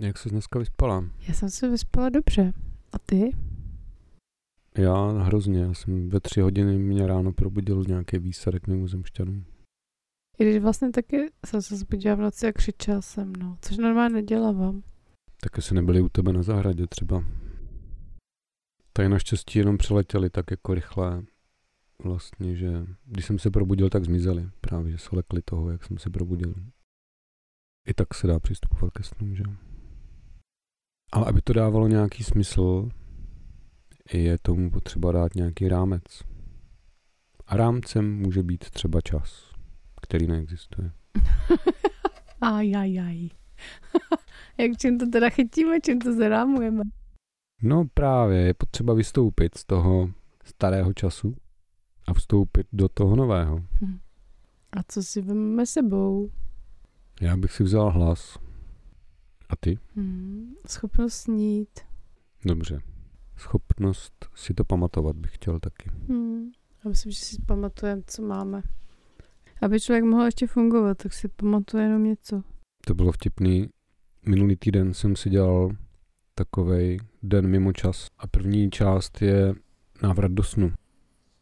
Jak jsi dneska vyspala? Já jsem se vyspala dobře. A ty? Já hrozně. Já jsem ve tři hodiny mě ráno probudil nějaký výsadek mimozemšťanů. I když vlastně taky jsem se zbudila v noci a křičela jsem, no. Což normálně nedělávám. Taky se nebyli u tebe na zahradě třeba. Tady naštěstí jenom přiletěli tak jako rychle. Vlastně, že když jsem se probudil, tak zmizeli. Právě, že se lekli toho, jak jsem se probudil. I tak se dá přistupovat ke snům, že? Ale aby to dávalo nějaký smysl, je tomu potřeba dát nějaký rámec. A rámcem může být třeba čas, který neexistuje. aj, aj, aj. Jak čím to teda chytíme, čím to zarámujeme? No právě, je potřeba vystoupit z toho starého času a vstoupit do toho nového. Hm. A co si vezmeme sebou? Já bych si vzal hlas. A ty? Hmm, schopnost snít. Dobře. Schopnost si to pamatovat bych chtěl taky. Hmm. Já myslím, že si pamatujeme, co máme. Aby člověk mohl ještě fungovat, tak si pamatuje jenom něco. To bylo vtipný. Minulý týden jsem si dělal takovej den mimo čas a první část je návrat do snu.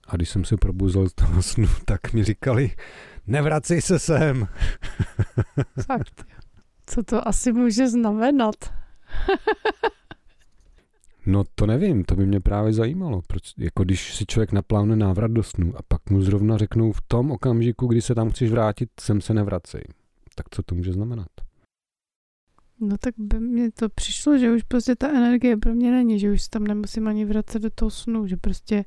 A když jsem se probuzel z toho snu, tak mi říkali, nevracej se sem. Fakt. Co to asi může znamenat? no to nevím, to by mě právě zajímalo. Proč, jako když si člověk naplánuje návrat do snu a pak mu zrovna řeknou v tom okamžiku, kdy se tam chceš vrátit, sem se nevracej. Tak co to může znamenat? No tak by mě to přišlo, že už prostě ta energie pro mě není, že už se tam nemusím ani vracet do toho snu, že prostě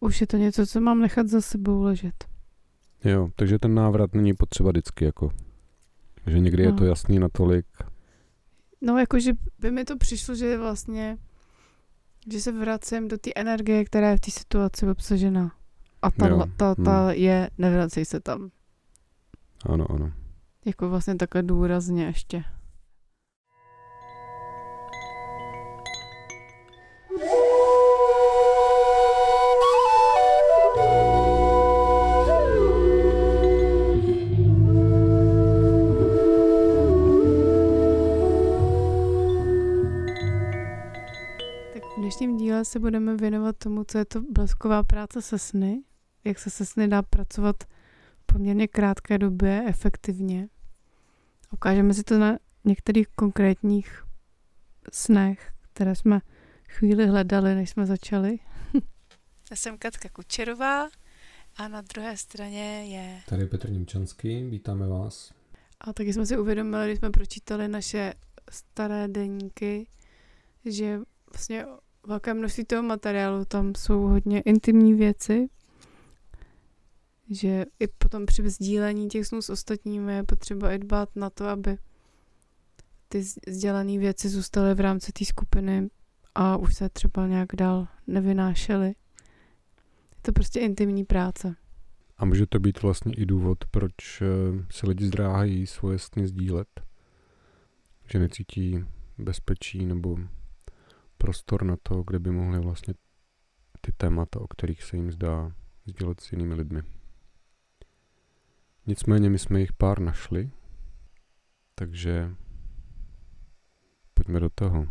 už je to něco, co mám nechat za sebou ležet. Jo, takže ten návrat není potřeba vždycky, jako, že někdy no. je to jasný natolik. No, jakože by mi to přišlo, že vlastně, že se vracím do té energie, která je v té situaci obsažena. A ta, jo. ta, ta hmm. je, nevracej se tam. Ano, ano. Jako vlastně takhle důrazně ještě. Dnešním díle se budeme věnovat tomu, co je to blesková práce se sny, jak se se sny dá pracovat v poměrně krátké době efektivně. Ukážeme si to na některých konkrétních snech, které jsme chvíli hledali, než jsme začali. Já jsem Katka Kučerová a na druhé straně je... Tady Petr Němčanský, vítáme vás. A taky jsme si uvědomili, když jsme pročítali naše staré deníky, že vlastně velké množství toho materiálu, tam jsou hodně intimní věci, že i potom při sdílení těch snů s ostatními je potřeba i dbát na to, aby ty sdělené věci zůstaly v rámci té skupiny a už se třeba nějak dál nevynášely. Je to prostě intimní práce. A může to být vlastně i důvod, proč eh, se lidi zdráhají svoje sny sdílet? Že necítí bezpečí nebo prostor na to, kde by mohli vlastně ty témata, o kterých se jim zdá, sdílet s jinými lidmi. Nicméně my jsme jich pár našli, takže pojďme do toho.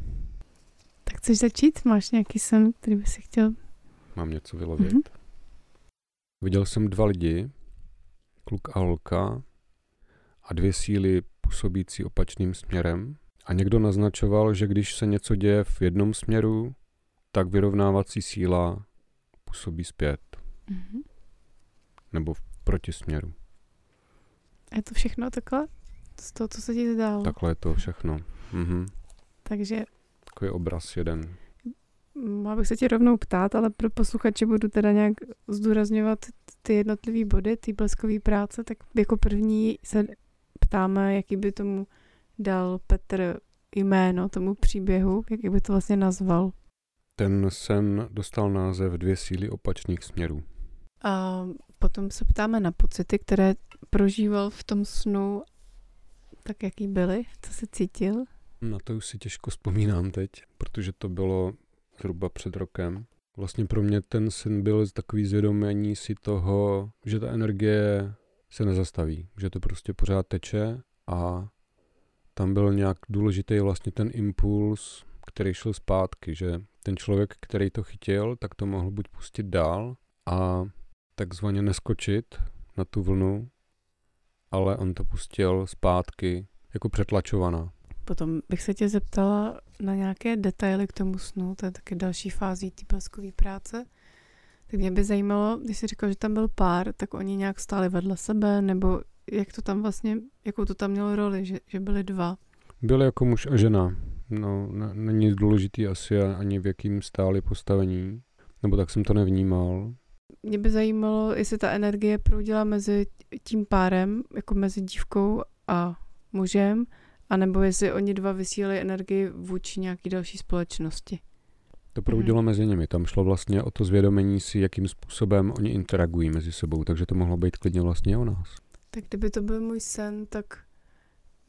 Tak chceš začít? Máš nějaký sen, který by si chtěl? Mám něco vylovět. Mm-hmm. Viděl jsem dva lidi, kluk a holka, a dvě síly působící opačným směrem. A někdo naznačoval, že když se něco děje v jednom směru, tak vyrovnávací síla působí zpět. Mm-hmm. Nebo v protisměru. Je to všechno takhle? Z toho, co se ti zdálo? Takhle je to všechno. Mhm. Takže... Takový obraz jeden. Má bych se tě rovnou ptát, ale pro posluchače budu teda nějak zdůrazňovat ty jednotlivé body, ty bleskové práce, tak jako první se ptáme, jaký by tomu dal Petr jméno tomu příběhu, jak by to vlastně nazval? Ten sen dostal název Dvě síly opačných směrů. A potom se ptáme na pocity, které prožíval v tom snu, tak jaký byly, co se cítil? Na to už si těžko vzpomínám teď, protože to bylo zhruba před rokem. Vlastně pro mě ten sen byl takový zvědomení si toho, že ta energie se nezastaví, že to prostě pořád teče a tam byl nějak důležitý vlastně ten impuls, který šel zpátky, že ten člověk, který to chytil, tak to mohl buď pustit dál a takzvaně neskočit na tu vlnu, ale on to pustil zpátky jako přetlačovaná. Potom bych se tě zeptala na nějaké detaily k tomu snu, to je taky další fází té bleskové práce. Tak mě by zajímalo, když jsi říkal, že tam byl pár, tak oni nějak stáli vedle sebe, nebo jak to tam vlastně, jakou to tam mělo roli, že, že byli dva? Byli jako muž a žena. No, není důležitý asi ani v jakým stáli postavení, nebo tak jsem to nevnímal. Mě by zajímalo, jestli ta energie proudila mezi tím párem, jako mezi dívkou a mužem, anebo jestli oni dva vysílali energii vůči nějaký další společnosti. To proudilo hmm. mezi nimi. Tam šlo vlastně o to zvědomení si, jakým způsobem oni interagují mezi sebou, takže to mohlo být klidně vlastně o nás. Tak kdyby to byl můj sen, tak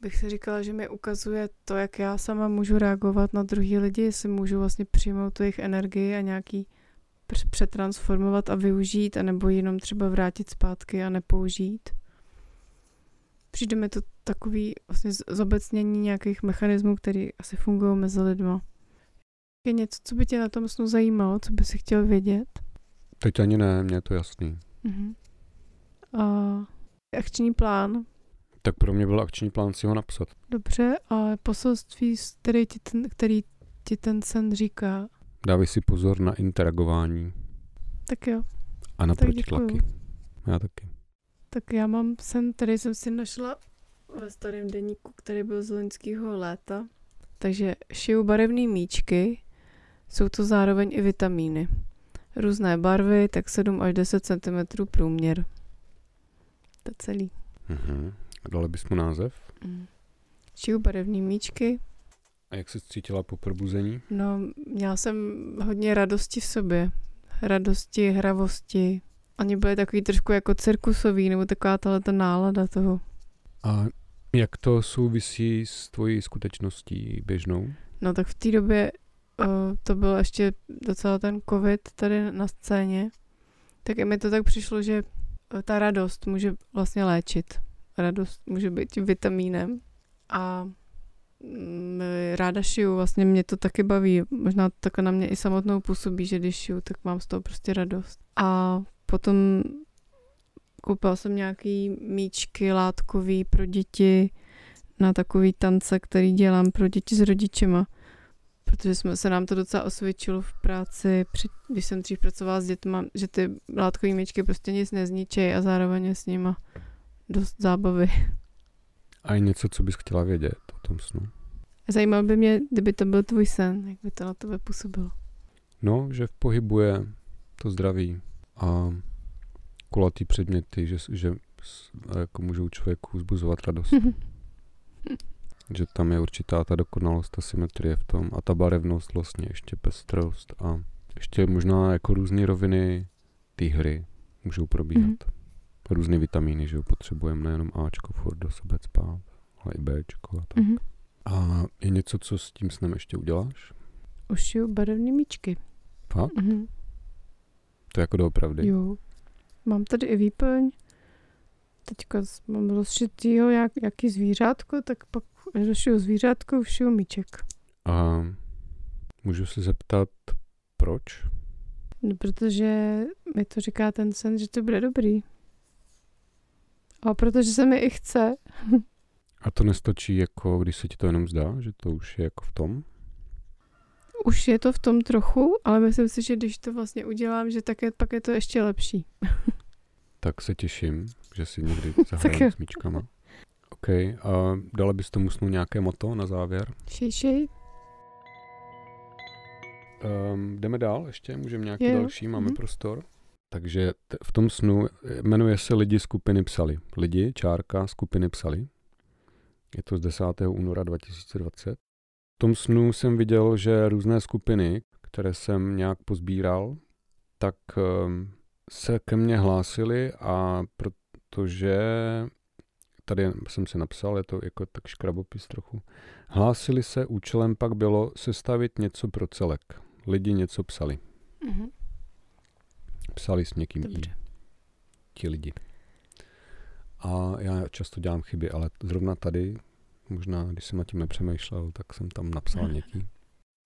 bych si říkala, že mi ukazuje to, jak já sama můžu reagovat na druhý lidi, jestli můžu vlastně přijmout tu jejich energii a nějaký přetransformovat a využít, anebo jenom třeba vrátit zpátky a nepoužít. Přijde mi to takový vlastně zobecnění nějakých mechanismů, které asi fungují mezi lidma. Je něco, co by tě na tom snu zajímalo, co by si chtěl vědět? Teď ani ne, mě je to jasný. Uh-huh. A akční plán? Tak pro mě byl akční plán si ho napsat. Dobře, a poselství, který ti ten, který ti ten sen říká? Dávej si pozor na interagování. Tak jo. A na tak protitlaky. Děkuju. Já taky. Tak já mám sen, který jsem si našla ve starém deníku, který byl z loňského léta. Takže šiju barevné míčky, jsou to zároveň i vitamíny. Různé barvy, tak 7 až 10 cm průměr. To celý. Mhm. Dali bys mu název? Mm. Šiju barevné míčky. A jak se cítila po probuzení? No, měla jsem hodně radosti v sobě. Radosti, hravosti. Oni byli takový trošku jako cirkusový, nebo taková ta nálada toho. A jak to souvisí s tvojí skutečností běžnou? No tak v té době uh, to byl ještě docela ten covid tady na scéně, tak i mi to tak přišlo, že ta radost může vlastně léčit. Radost může být vitamínem a mm, ráda šiju, vlastně mě to taky baví. Možná tak na mě i samotnou působí, že když šiju, tak mám z toho prostě radost. A potom koupila jsem nějaký míčky látkový pro děti na takový tance, který dělám pro děti s rodičema. Protože jsme se nám to docela osvědčilo v práci, při, když jsem dřív pracovala s dětma, že ty látkové míčky prostě nic nezničejí a zároveň je s nima dost zábavy. A je něco, co bys chtěla vědět o tom snu? Zajímalo by mě, kdyby to byl tvůj sen, jak by to na tebe působilo. No, že v pohybu je to zdraví a kulatý předměty, že, že jako můžou člověku zbuzovat radost. že tam je určitá ta dokonalost, ta symetrie v tom a ta barevnost vlastně, ještě pestrost a ještě možná jako různé roviny té hry můžou probíhat. Mm-hmm. Různé vitamíny, že jo, potřebujeme nejenom Ačko furt do sebe spát, ale i Bčko a tak. Mm-hmm. A je něco, co s tím snem ještě uděláš? Ušiju barevné míčky. Fakt? Mm-hmm. To je jako doopravdy? Jo. Mám tady i výplň. Teďka mám rozšitýho jak, jaký zvířátko, tak pak rozšiju zvířátko, všiju míček. A můžu se zeptat, proč? No, protože mi to říká ten sen, že to bude dobrý. A protože se mi i chce. A to nestačí, jako když se ti to jenom zdá, že to už je jako v tom? Už je to v tom trochu, ale myslím si, že když to vlastně udělám, že tak je, pak je to ještě lepší. tak se těším, že si někdy zahrajeme s míčkama. OK, a dala bys tomu snu nějaké moto na závěr? Šej, Um, jdeme dál ještě, můžeme nějaký jo. další, máme mm-hmm. prostor. Takže t- v tom snu jmenuje se Lidi skupiny psali. Lidi, čárka, skupiny psali. Je to z 10. února 2020 tom snu jsem viděl, že různé skupiny, které jsem nějak pozbíral, tak ehm, se ke mně hlásily a protože tady jsem si napsal, je to jako tak škrabopis trochu, hlásili se, účelem pak bylo sestavit něco pro celek. Lidi něco psali. Mm-hmm. Psali s někým Dobře. i. Ti lidi. A já často dělám chyby, ale zrovna tady možná, když jsem nad tím nepřemýšlel, tak jsem tam napsal něký.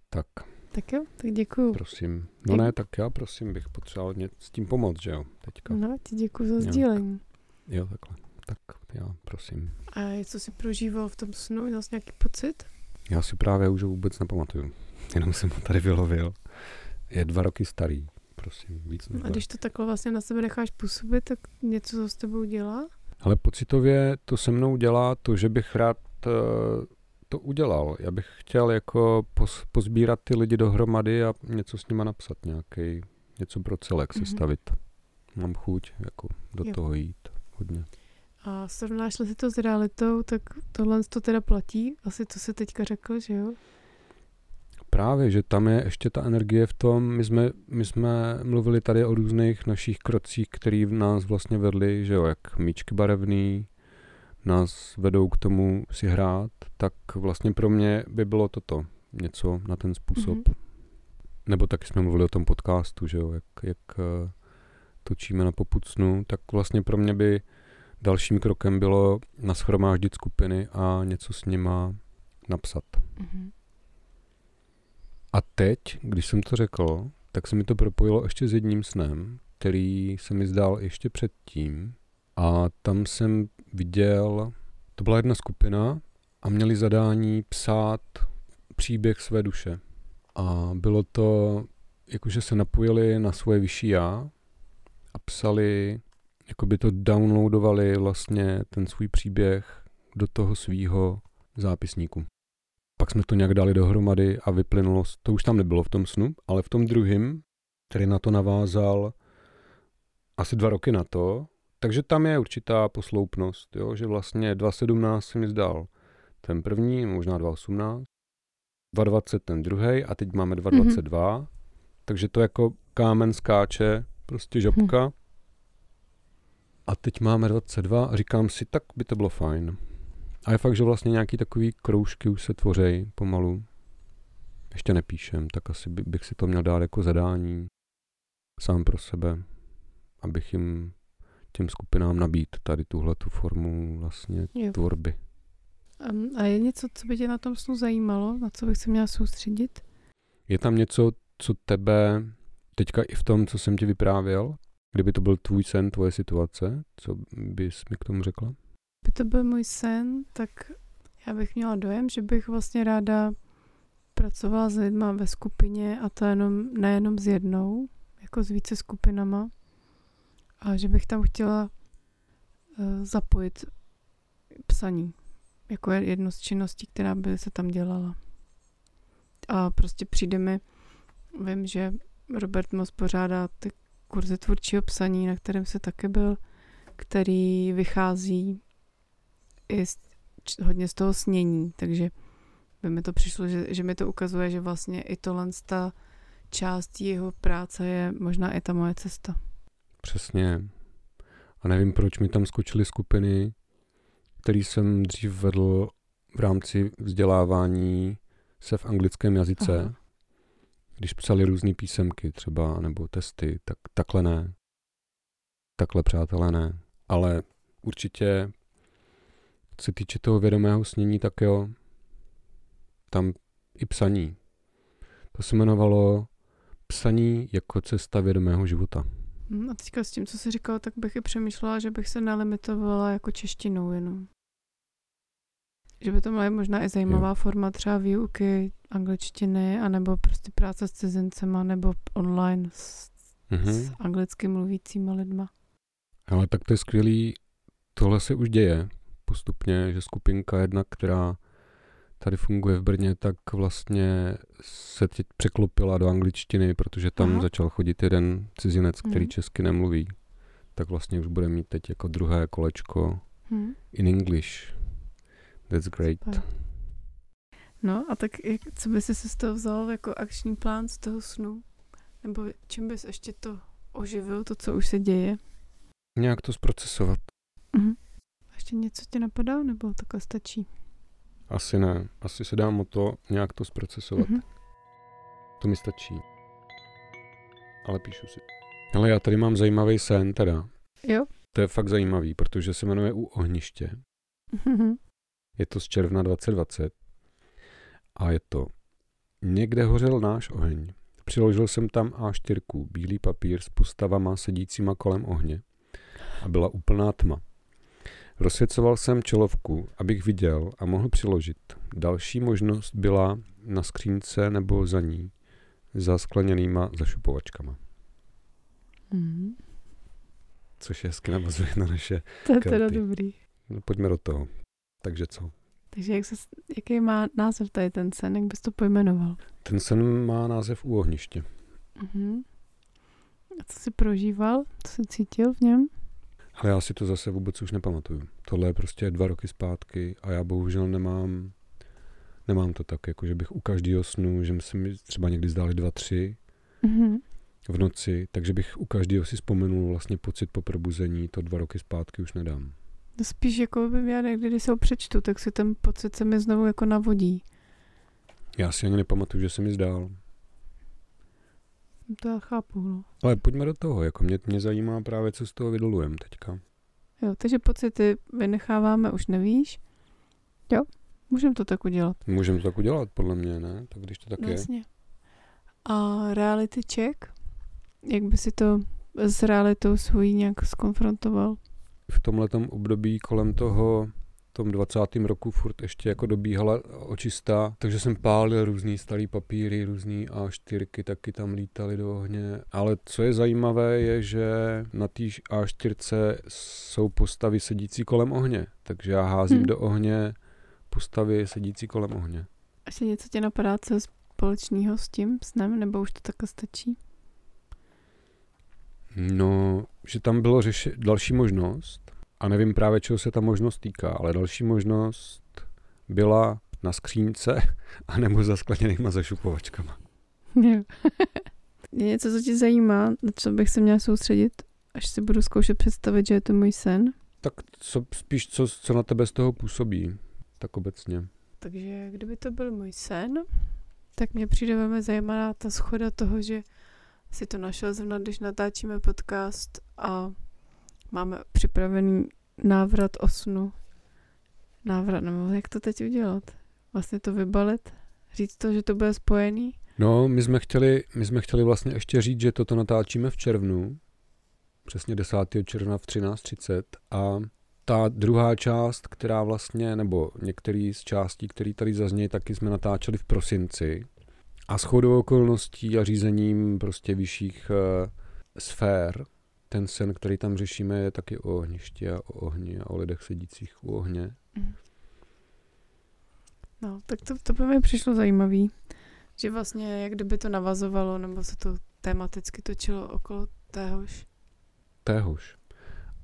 Tak. Tak jo, tak děkuju. Prosím. No ne, tak já prosím bych potřeboval s tím pomoct, že jo, teďka. No, ti děkuji za sdílení. Jo, takhle. Tak já prosím. A co si prožíval v tom snu? Měl jsi nějaký pocit? Já si právě už vůbec nepamatuju. Jenom jsem ho tady vylovil. Je dva roky starý, prosím, víc než A když to takhle vlastně na sebe necháš působit, tak něco s tebou dělá? Ale pocitově to se mnou dělá to, že bych rád uh, to udělal. Já bych chtěl jako poz, pozbírat ty lidi dohromady a něco s nima napsat, nějaký něco pro celek mm-hmm. sestavit. Mám chuť jako do jo. toho jít hodně. A srovnáš-li si to s realitou, tak tohle to teda platí? Asi to se teďka řekl, že jo? Právě, že tam je ještě ta energie v tom, my jsme, my jsme mluvili tady o různých našich krocích, který v nás vlastně vedli, že jo, jak míčky barevný nás vedou k tomu si hrát, tak vlastně pro mě by bylo toto, něco na ten způsob. Mm-hmm. Nebo taky jsme mluvili o tom podcastu, že jo, jak, jak eh, točíme na popucnu, tak vlastně pro mě by Dalším krokem bylo naschromáždit skupiny a něco s nima napsat. Mm-hmm. A teď, když jsem to řekl, tak se mi to propojilo ještě s jedním snem, který se mi zdál ještě předtím. A tam jsem viděl, to byla jedna skupina a měli zadání psát příběh své duše. A bylo to, jakože se napojili na svoje vyšší já a psali jako by to downloadovali vlastně ten svůj příběh do toho svýho zápisníku. Pak jsme to nějak dali dohromady a vyplynulo, to už tam nebylo v tom snu, ale v tom druhém, který na to navázal asi dva roky na to, takže tam je určitá posloupnost, jo, že vlastně 2.17 se mi zdal ten první, možná 2.18, 2.20 ten druhý a teď máme 2.22, mm-hmm. takže to jako kámen skáče, prostě žabka. Mm. A teď máme 22 a říkám si, tak by to bylo fajn. A je fakt, že vlastně nějaký takový kroužky už se tvořejí pomalu. Ještě nepíšem, tak asi by, bych si to měl dát jako zadání sám pro sebe, abych jim těm skupinám nabít tady tuhle tu formu vlastně jo. tvorby. A je něco, co by tě na tom snu zajímalo, na co bych se měla soustředit? Je tam něco, co tebe teďka i v tom, co jsem ti vyprávěl, Kdyby to byl tvůj sen, tvoje situace, co bys mi k tomu řekla? Kdyby to byl můj sen, tak já bych měla dojem, že bych vlastně ráda pracovala s lidma ve skupině a to jenom, nejenom s jednou, jako s více skupinama. A že bych tam chtěla uh, zapojit psaní jako jednu z činností, která by se tam dělala. A prostě přijde mi, vím, že Robert Moss pořádá ty kurzy tvůrčího psaní, na kterém se také byl, který vychází i z, hodně z toho snění, takže by mi to přišlo, že, že mi to ukazuje, že vlastně i tohle ta část jeho práce je možná i ta moje cesta. Přesně. A nevím, proč mi tam skočily skupiny, který jsem dřív vedl v rámci vzdělávání se v anglickém jazyce. Aha když psali různé písemky třeba, nebo testy, tak takhle ne. Takhle přátelé ne. Ale určitě, se týče toho vědomého snění, tak jo, tam i psaní. To se jmenovalo psaní jako cesta vědomého života. Hmm, a teďka s tím, co jsi říkal, tak bych i přemýšlela, že bych se nelimitovala jako češtinou jenom. Že by to byla možná i zajímavá jo. forma třeba výuky angličtiny, anebo prostě práce s cizincema, nebo online s, mm-hmm. s anglicky mluvícíma lidma. Ale tak to je skvělý, tohle se už děje postupně, že skupinka jedna, která tady funguje v Brně, tak vlastně se teď překlopila do angličtiny, protože tam Aha. začal chodit jeden cizinec, který mm. česky nemluví. Tak vlastně už bude mít teď jako druhé kolečko mm. in English. That's great. Super. No a tak jak, co by si z toho vzal jako akční plán z toho snu? Nebo čím bys ještě to oživil, to, co už se děje? Nějak to zprocesovat. Uh-huh. Ještě něco ti napadá, nebo takhle stačí? Asi ne. Asi se dám o to nějak to zprocesovat. Uh-huh. To mi stačí. Ale píšu si. Ale já tady mám zajímavý sen teda. Jo? To je fakt zajímavý, protože se jmenuje U ohniště. Uh-huh. Je to z června 2020 a je to Někde hořel náš oheň. Přiložil jsem tam A4, bílý papír s postavama sedícíma kolem ohně a byla úplná tma. Rozsvěcoval jsem čelovku, abych viděl a mohl přiložit. Další možnost byla na skřínce nebo za ní, za skleněnýma zašupovačkama. Mm. Což je hezky navazuje na naše To je teda dobrý. No, pojďme do toho. Takže co? Takže jak se, jaký má název tady ten sen, jak bys to pojmenoval? Ten sen má název u ohniště. Mhm. A co jsi prožíval? Co jsi cítil v něm? Ale já si to zase vůbec už nepamatuju. Tohle je prostě dva roky zpátky a já bohužel nemám, nemám to tak, jako že bych u každého snu, že se mi třeba někdy zdály dva, tři Mhm. v noci, takže bych u každého si vzpomenul vlastně pocit po probuzení, to dva roky zpátky už nedám. To spíš jako by já někdy, když se ho přečtu, tak si ten pocit se mi znovu jako navodí. Já si ani nepamatuju, že se mi zdál. To já chápu, no. Ale pojďme do toho, jako mě, mě zajímá právě, co z toho vydolujem teďka. Jo, takže pocity vynecháváme, už nevíš? Jo, můžeme to tak udělat. Můžeme to tak udělat, podle mě, ne? Tak když to tak no, je. jasně. A reality check? Jak by si to s realitou svojí nějak skonfrontoval? V tomhletom období kolem toho tom 20. roku furt ještě jako dobíhala očistá, takže jsem pálil různý starý papíry, různý A4, taky tam lítaly do ohně. Ale co je zajímavé, je, že na té A4 jsou postavy sedící kolem ohně, takže já házím Hmm. do ohně postavy sedící kolem ohně. Ještě něco tě napadá, co je společného s tím snem, nebo už to takhle stačí? No, že tam bylo řeši- další možnost, a nevím právě, čeho se ta možnost týká, ale další možnost byla na skřínce a nebo za skleněnýma zašupovačkama. Je něco, co tě zajímá, na co bych se měla soustředit, až si budu zkoušet představit, že je to můj sen? Tak co, spíš co, co na tebe z toho působí, tak obecně. Takže kdyby to byl můj sen, tak mě přijde velmi zajímavá ta schoda toho, že si to našel zrovna, když natáčíme podcast a máme připravený návrat o snu. Návrat, nebo jak to teď udělat? Vlastně to vybalit? Říct to, že to bude spojený? No, my jsme, chtěli, my jsme chtěli vlastně ještě říct, že toto natáčíme v červnu, přesně 10. června v 13.30 a ta druhá část, která vlastně, nebo některý z částí, které tady zaznějí, taky jsme natáčeli v prosinci. A shodou okolností a řízením prostě vyšších uh, sfér, ten sen, který tam řešíme, je taky o ohništi a o ohni a o lidech sedících u ohně. No, tak to, to by mi přišlo zajímavý, že vlastně jak kdyby to navazovalo, nebo se to tematicky točilo okolo téhož. téhož.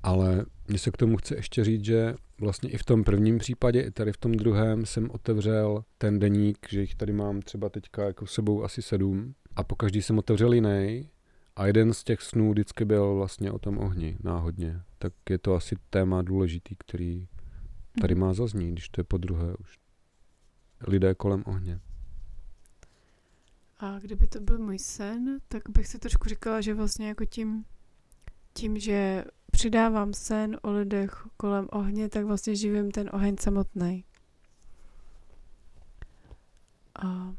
Ale mně se k tomu chce ještě říct, že vlastně i v tom prvním případě, i tady v tom druhém jsem otevřel ten deník, že jich tady mám třeba teďka jako sebou asi sedm a po každý jsem otevřel jiný a jeden z těch snů vždycky byl vlastně o tom ohni, náhodně. Tak je to asi téma důležitý, který tady má zaznít, když to je po druhé už. Lidé kolem ohně. A kdyby to byl můj sen, tak bych si trošku říkala, že vlastně jako tím, tím, že přidávám sen o lidech kolem ohně, tak vlastně živím ten oheň samotný. A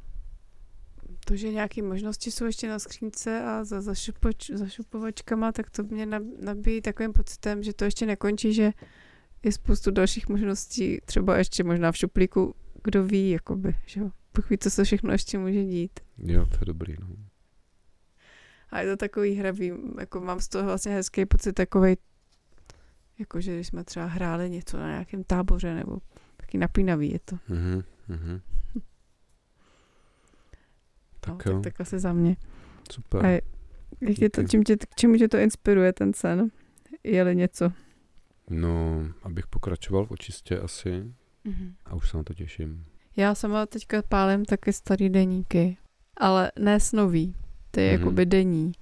to, že nějaké možnosti jsou ještě na skřínce a za zašupoč, zašupovačkama, tak to mě nab- nabíjí takovým pocitem, že to ještě nekončí, že je spoustu dalších možností, třeba ještě možná v šuplíku, kdo ví, jakoby, že jo. Bůh ví, co se všechno ještě může dít. Jo, to je dobrý, no. A je to takový hravý, jako mám z toho vlastně hezký pocit takovej, jakože když jsme třeba hráli něco na nějakém táboře, nebo taky napínavý je to. Mhm, mhm. No, Tak jo, tak, asi za mě. super. A je- jak tě to, čím tě, k čemu tě to inspiruje ten sen? Je-li něco? No, abych pokračoval v očistě asi Mhm. a už se na to těším. Já sama teďka pálím taky starý deníky, ale ne snový, ty je Mhm. jakoby denní,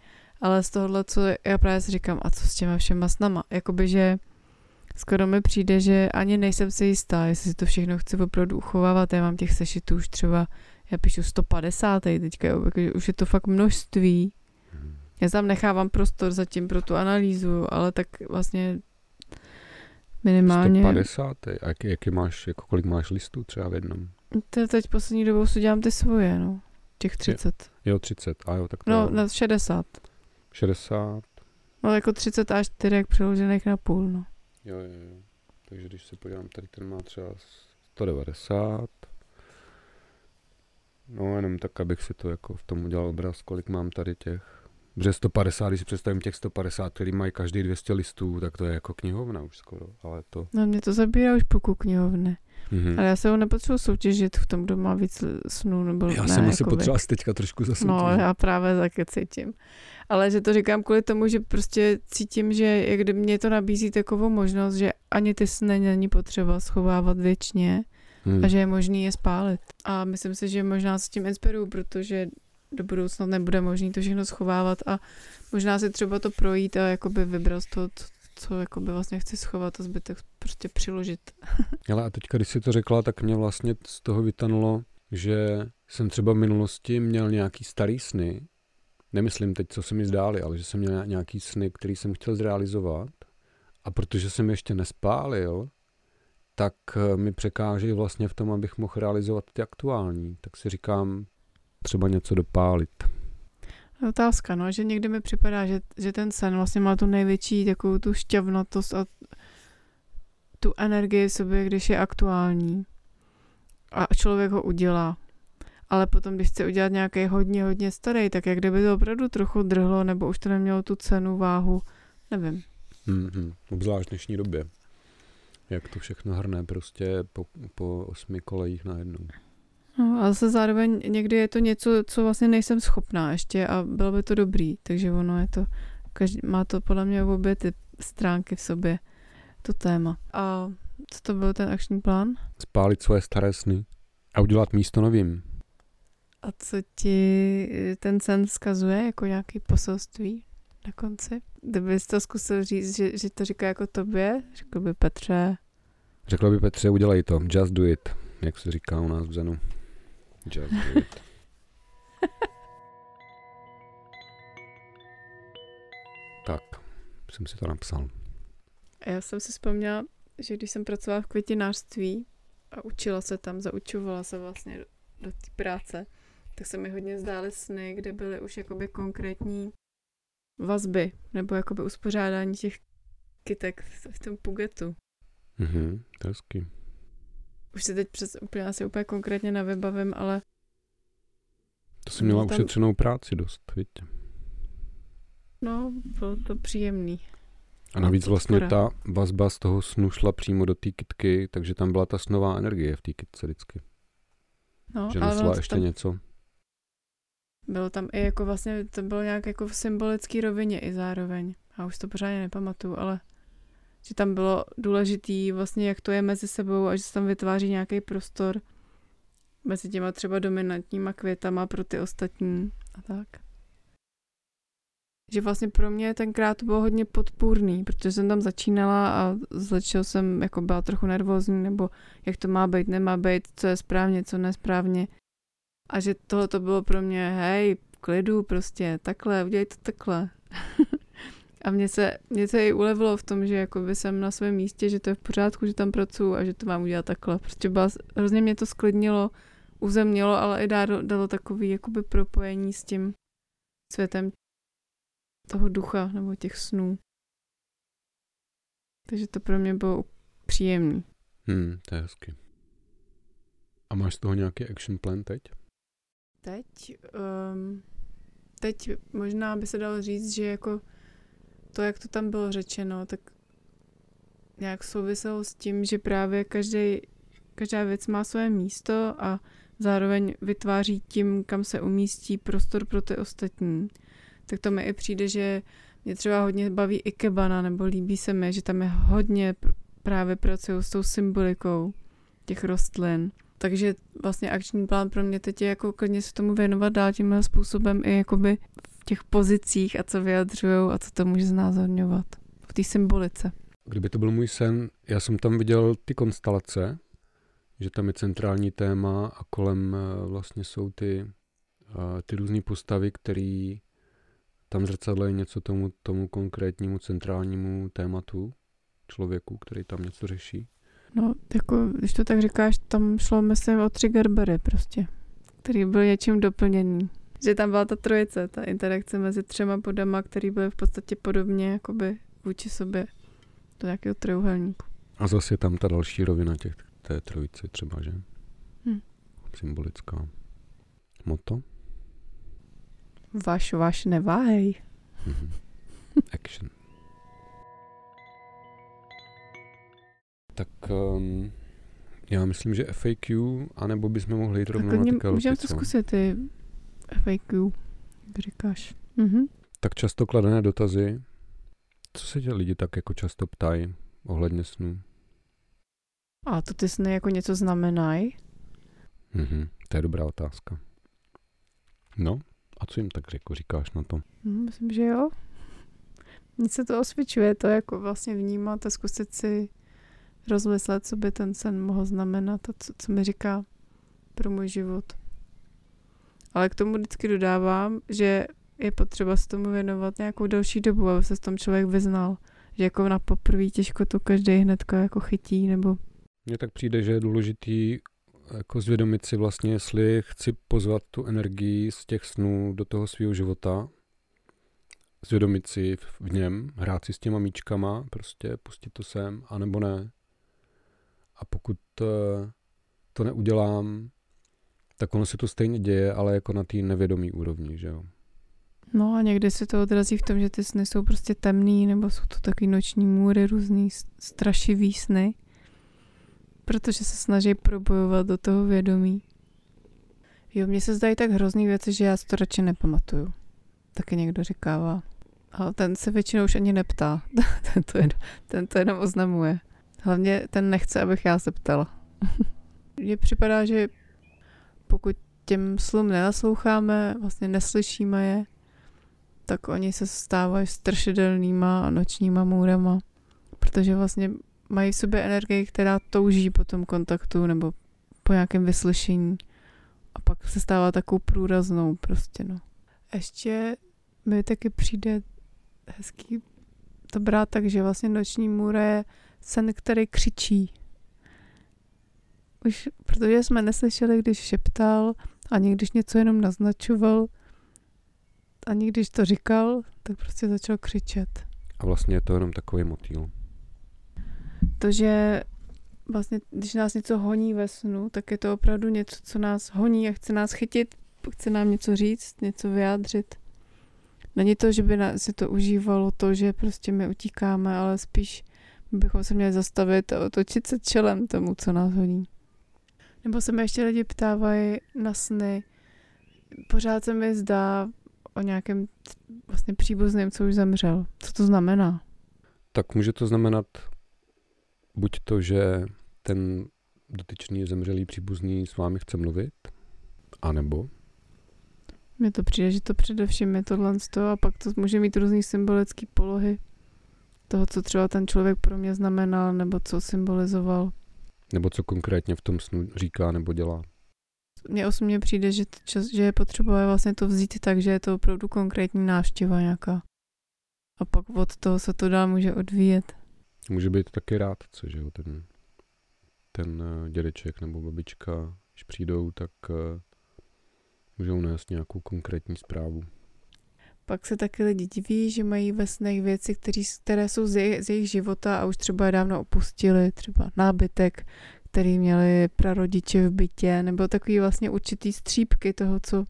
ale z tohohle, co já právě si říkám, a co s těma všema snama, jakoby, že skoro mi přijde, že ani nejsem si jistá, jestli si to všechno chci opravdu uchovávat, já mám těch sešitů už třeba, já píšu 150 teďka, jo, jakože už je to fakt množství, já tam nechávám prostor zatím pro tu analýzu, ale tak vlastně minimálně. 150. A jak, jaký máš, jako kolik máš listů třeba v jednom? To teď poslední dobou si dělám ty svoje, no. Těch 30. Jo, 30. A jo, tak to No, na 60. 60. No jako 30 až 4 přeložených na půl, no. Jo, jo, jo. Takže když se podívám, tady ten má třeba 190. No jenom tak, abych si to jako v tom udělal obraz, kolik mám tady těch. Protože 150, když si představím těch 150, který mají každý 200 listů, tak to je jako knihovna už skoro, ale to... No mě to zabírá už půlku knihovny. Mhm. Ale já se ho nepotřebuji soutěžit v tom, kdo má víc snů, nebo Já ne, jsem asi jakoby. potřeboval teďka trošku zase. No, já právě taky cítím. Ale že to říkám kvůli tomu, že prostě cítím, že jak kdyby mě to nabízí takovou možnost, že ani ty sny není potřeba schovávat věčně hmm. a že je možný je spálit. A myslím si, že možná se tím inspiruju, protože do budoucna nebude možný to všechno schovávat a možná si třeba to projít a jakoby vybrat to, co- jakoby vlastně chci schovat a zbytek prostě přiložit. Ale a teďka, když jsi to řekla, tak mě vlastně z toho vytanulo, že jsem třeba v minulosti měl nějaký starý sny, nemyslím teď, co se mi zdály, ale že jsem měl nějaký sny, který jsem chtěl zrealizovat a protože jsem ještě nespálil, tak eh, mi překáží vlastně v tom, abych mohl realizovat ty aktuální. Tak si říkám, třeba něco dopálit. Je Otázka, no, že někdy mi připadá, že, že ten sen vlastně má tu největší takovou tu šťavnatost a tu energii v sobě, když je aktuální a člověk ho udělá. Ale potom, když chce udělat nějaký hodně, hodně starý, tak jak kdyby to opravdu trochu drhlo, nebo už to nemělo tu cenu, váhu, nevím. Mm-hmm. Obzvlášť v dnešní době. Jak to všechno hrne prostě po, po osmi kolejích najednou. No, ale zase zároveň někdy je to něco, co vlastně nejsem schopná ještě a bylo by to dobrý, takže ono je to, každý, má to podle mě obě ty stránky v sobě, to téma. A co to byl ten akční plán? Spálit svoje staré sny a udělat místo novým. A co ti ten sen vzkazuje jako nějaký poselství na konci? Kdybys to zkusil říct, že, že to říká jako tobě, řekl by Petře, Řekl by Petře, udělej to, just do it, jak se říká u nás v Zenu. Just do it. tak, jsem si to napsal. A já jsem si vzpomněla, že když jsem pracovala v květinářství a učila se tam, zaučovala se vlastně do, do té práce, tak se mi hodně zdály sny, kde byly už jakoby konkrétní vazby, nebo jakoby uspořádání těch kytek v, v tom pugetu. Mhm, to je. Už si teď přes úplně asi úplně konkrétně nevybavím, ale To jsi měla tam- ušetřenou práci dost, víte. no, bylo to příjemný. A navíc vlastně ta vazba z toho snu šla přímo do té kytky, takže tam byla ta snová energie v té kytce vždycky. No, Že ale nesla ještě tam, něco. bylo tam i jako vlastně, to bylo nějak jako v symbolické rovině i zároveň. Já už to pořádně nepamatuju, ale že tam bylo důležitý vlastně, jak to je mezi sebou a že se tam vytváří nějaký prostor mezi těma třeba dominantníma květama pro ty ostatní a tak. Že vlastně pro mě tenkrát to bylo hodně podpůrný, protože jsem tam začínala a začal jsem jako byla trochu nervózní, nebo jak to má být, nemá být, co je správně, co nesprávně. A že tohle to bylo pro mě, hej, klidu prostě, takhle, udělej to takhle. a mě se, mě se i ulevilo v tom, že jakoby jsem na svém místě, že to je v pořádku, že tam pracuju a že to mám udělat takhle. Prostě byla, hrozně mě to sklidnilo, uzemnilo, ale i dalo, dalo takový jakoby propojení s tím světem toho ducha nebo těch snů. Takže to pro mě bylo příjemný. Hmm, to je hezky. A máš z toho nějaký action plan teď? Teď, um, teď možná by se dalo říct, že jako to, jak to tam bylo řečeno, tak nějak souviselo s tím, že právě každý, každá věc má své místo a zároveň vytváří tím, kam se umístí prostor pro ty ostatní. Tak to mi i přijde, že mě třeba hodně baví ikebana, nebo líbí se mi, že tam je hodně pr- právě pracují s tou symbolikou těch rostlin. Takže vlastně akční plán pro mě teď je jako klidně se tomu věnovat dál tímhle způsobem i jakoby těch pozicích a co vyjadřují a co to může znázorňovat. V té symbolice. Kdyby to byl můj sen, já jsem tam viděl ty konstelace, že tam je centrální téma a kolem eh, vlastně jsou ty, eh, ty různé postavy, které tam zrcadlají něco tomu, tomu konkrétnímu centrálnímu tématu člověku, který tam něco řeší. No, jako, když to tak říkáš, tam šlo, myslím, o tři Gerbery prostě, který byl něčím doplněný. Že tam byla ta trojice, ta interakce mezi třema bodama, který byly v podstatě podobně jakoby vůči sobě do nějakého trojuhelníku. A zase je tam ta další rovina těch, té trojice třeba, že? Hm. Symbolická. Moto? Vaš, vaš, neváhej. Mhm. Action. Tak um, já myslím, že FAQ, anebo bychom mohli jít rovnou na ty Můžeme to zkusit, ty FAQ, jak říkáš. Mhm. Tak často kladené dotazy. Co se tě lidi tak jako často ptají ohledně snů? A to ty sny jako něco znamenají? Mhm, to je dobrá otázka. No, a co jim tak jako říkáš na to? Hm, myslím, že jo. Mně se to osvědčuje, to jako vlastně vnímat a zkusit si rozmyslet, co by ten sen mohl znamenat a co, co mi říká pro můj život. Ale k tomu vždycky dodávám, že je potřeba se tomu věnovat nějakou další dobu, aby se s tom člověk vyznal. Že jako na poprvé těžko to každý hnedka jako chytí, nebo Mně tak přijde, že je důležitý jako zvědomit si vlastně, jestli chci pozvat tu energii z těch snů do toho svého života, zvědomit si v v něm, hrát si s těma míčkama, prostě pustit to sem, anebo ne. A pokud eh, to neudělám, tak ono se to stejně děje, ale jako na té nevědomí úrovni, že jo. No a někdy se to odrazí v tom, že ty sny jsou prostě temný, nebo jsou to takový noční můry, různý strašivý sny, protože se snaží probojovat do toho vědomí. Jo, mně se zdají tak hrozný věci, že já si to radši nepamatuju. Taky někdo říkává. Ale ten se většinou už ani neptá. ten, to jen, ten to jenom oznamuje. Hlavně ten nechce, abych já se ptala. Mně připadá, že pokud těm slům nenasloucháme, vlastně neslyšíme je, tak oni se stávají strašidelnýma a nočníma můrama, protože vlastně mají v sobě energii, která touží po tom kontaktu nebo po nějakém vyslyšení a pak se stává takovou průraznou prostě, no. Ještě mi taky přijde hezký to brát tak, že vlastně noční můra je sen, který křičí. Už, protože jsme neslyšeli, když šeptal, ani když něco jenom naznačoval, ani když to říkal, tak prostě začal křičet. A vlastně je to jenom takový motýl. To, že vlastně, když nás něco honí ve snu, tak je to opravdu něco, co nás honí a chce nás chytit, chce nám něco říct, něco vyjádřit. Není to, že by si to užívalo to, že prostě my utíkáme, ale spíš bychom se měli zastavit a otočit se čelem tomu, co nás honí. Nebo se mi ještě lidi ptávají na sny. Pořád se mi zdá o nějakém vlastně příbuzném, co už zemřel. Co to znamená? Tak může to znamenat buď to, že ten dotyčný zemřelý příbuzný s vámi chce mluvit, anebo Mně to přijde, že to především je tohle z toho a pak to může mít různý symbolický polohy toho, co třeba ten člověk pro mě znamenal nebo co symbolizoval. Nebo co konkrétně v tom snu říká nebo dělá. Mně osobně přijde, že, čas, že je potřeba vlastně to vzít tak, že je to opravdu konkrétní návštěva nějaká. A pak od toho se to dál může odvíjet. Může být taky rádce, že jo, ten, ten eh, dědeček nebo babička, když přijdou, tak eh, můžou nést nějakou konkrétní zprávu. Pak se taky lidi diví, že mají ve snech věci, který, které jsou z, jej, z jejich života a už třeba dávno opustili, třeba nábytek, který měli prarodiče v bytě, nebo takový vlastně určitý střípky toho, co,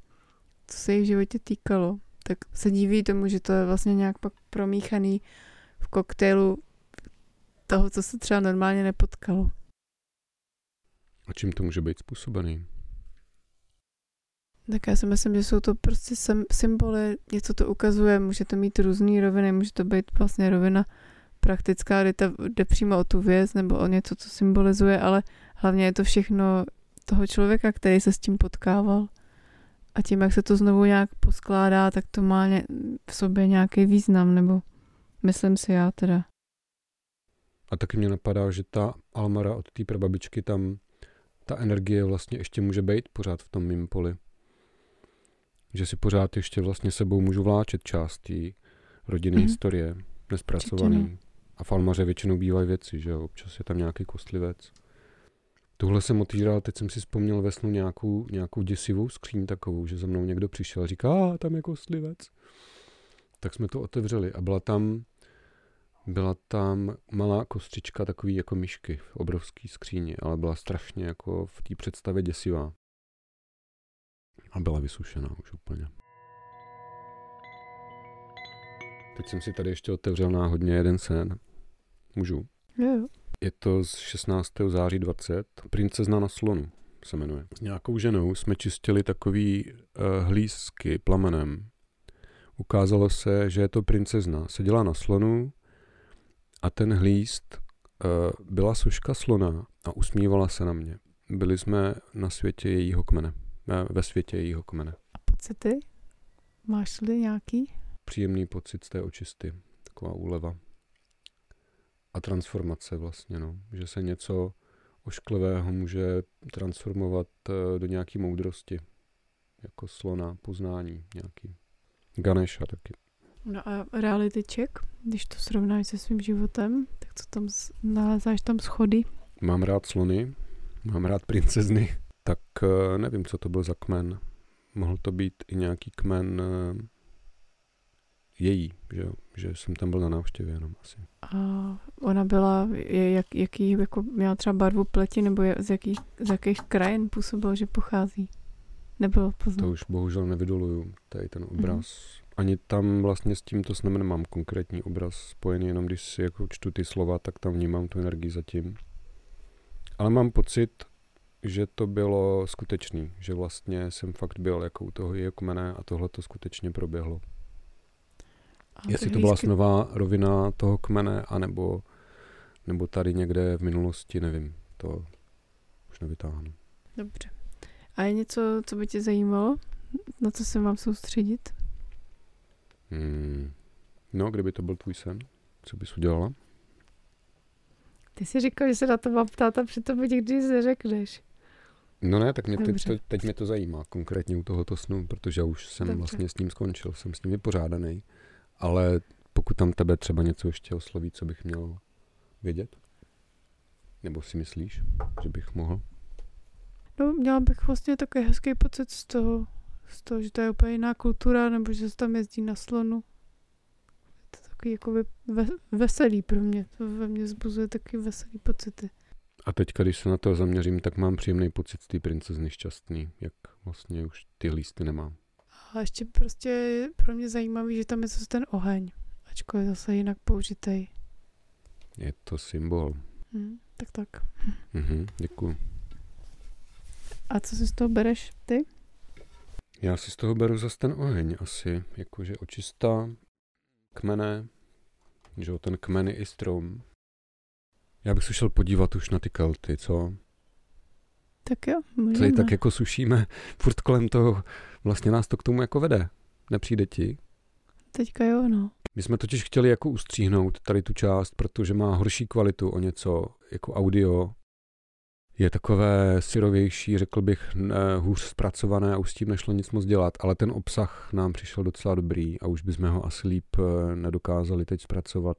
co se jich v životě týkalo. Tak se diví tomu, že to je vlastně nějak pak promíchaný v koktejlu toho, co se třeba normálně nepotkalo. A čím to může být způsobený? Tak já si myslím, že jsou to prostě symboly, něco to ukazuje, může to mít různé roviny, může to být vlastně rovina praktická, kdy to jde přímo o tu věc nebo o něco, co symbolizuje, ale hlavně je to všechno toho člověka, který se s tím potkával. A tím, jak se to znovu nějak poskládá, tak to má v sobě nějaký význam, nebo myslím si já teda. A taky mě napadá, že ta Almara od té prababičky tam, ta energie vlastně ještě může být pořád v tom mým poli. Že si pořád ještě vlastně sebou můžu vláčet část té rodinné Mhm. historie, nespracovaný. A v Almaře většinou bývají věci, že jo? Občas je tam nějaký kostlivec. Tuhle jsem otvíral, teď jsem si vzpomněl ve snu nějakou, nějakou děsivou skříň takovou, že za mnou někdo přišel a říká, a tam je kostlivec. Tak jsme to otevřeli a byla tam, byla tam malá kostřička takový jako myšky v obrovský skříni, ale byla strašně jako v té představě děsivá. A byla vysušená už úplně. Teď jsem si tady ještě otevřel náhodně jeden sen. Můžu? Jo, jo. Je to z 16. září 20. Princezna na slonu se jmenuje. S nějakou ženou jsme čistili takový uh, hlízky plamenem. Ukázalo se, že je to princezna. Seděla na slonu a ten hlíst uh, byla suška slona a usmívala se na mě. Byli jsme na světě jejího kmene. Ve světě jejího kmene. A pocity? Máš-li nějaký? Příjemný pocit z té očisty. Taková úleva. A transformace vlastně, no. Že se něco ošklivého může transformovat eh, do nějaký moudrosti. Jako slona, poznání nějaký. Ganesha taky. No a reality check, když to srovnáš se svým životem, tak co tam nalezáš tam schody? Mám rád slony, mám rád princezny, tak eh, nevím, co to byl za kmen. Mohl to být i nějaký kmen eh, její, že, že jsem tam byl na návštěvě jenom asi. A ona byla, je, jak, jaký, jako měla třeba barvu pleti, nebo z, jakých, z jakých krajin působilo, že pochází? Nebylo poznat. To už bohužel nevydoluju, tady ten obraz. Mm-hmm. Ani tam vlastně s tímto snem nemám konkrétní obraz spojený, jenom když si jako čtu ty slova, tak tam vnímám tu energii zatím. Ale mám pocit, že to bylo skutečný, že vlastně jsem fakt byl jako u toho jeho kmene a tohle to skutečně proběhlo. A Jestli to byla snová rovina toho kmene, anebo nebo tady někde v minulosti, nevím, to už nevytáhnu. Dobře. A je něco, co by tě zajímalo? Na co se mám soustředit? Hmm. No, kdyby to byl tvůj sen, co bys udělala? Ty jsi říkal, že se na to mám ptát a přitom mi nikdy neřekneš. No ne, tak mě teď, to, teď mě to zajímá, konkrétně u tohoto snu, protože já už jsem Dobře. vlastně s ním skončil, jsem s ním vypořádaný, ale pokud tam tebe třeba něco ještě osloví, co bych měl vědět? Nebo si myslíš, že bych mohl? No, měla bych vlastně takový hezký pocit z toho, z toho, že to je úplně jiná kultura, nebo že se tam jezdí na slonu. Je to takový jako ve, veselý pro mě. To ve mně zbuzuje taky veselý pocity. A teď, když se na to zaměřím, tak mám příjemný pocit z té princezny šťastný, jak vlastně už ty lísty nemám. A ještě prostě pro mě zajímavý, že tam je zase ten oheň. Ačkoliv zase jinak použitej. Je to symbol. Hm, tak tak. Mhm, děkuji. A co si z toho bereš ty? Já si z toho beru zase ten oheň asi, jakože očista, kmene, že ten kmen je i strom. Já bych se šel podívat už na ty kelty, co? Tak jo, Tady můžeme. tak jako sušíme furt kolem toho, vlastně nás to k tomu jako vede. Nepřijde ti? Teďka jo, no. My jsme totiž chtěli jako ustříhnout tady tu část, protože má horší kvalitu o něco, jako audio. Je takové syrovější, řekl bych, ne, hůř zpracované a už s tím nešlo nic moc dělat, ale ten obsah nám přišel docela dobrý a už bychom ho asi líp eh, nedokázali teď zpracovat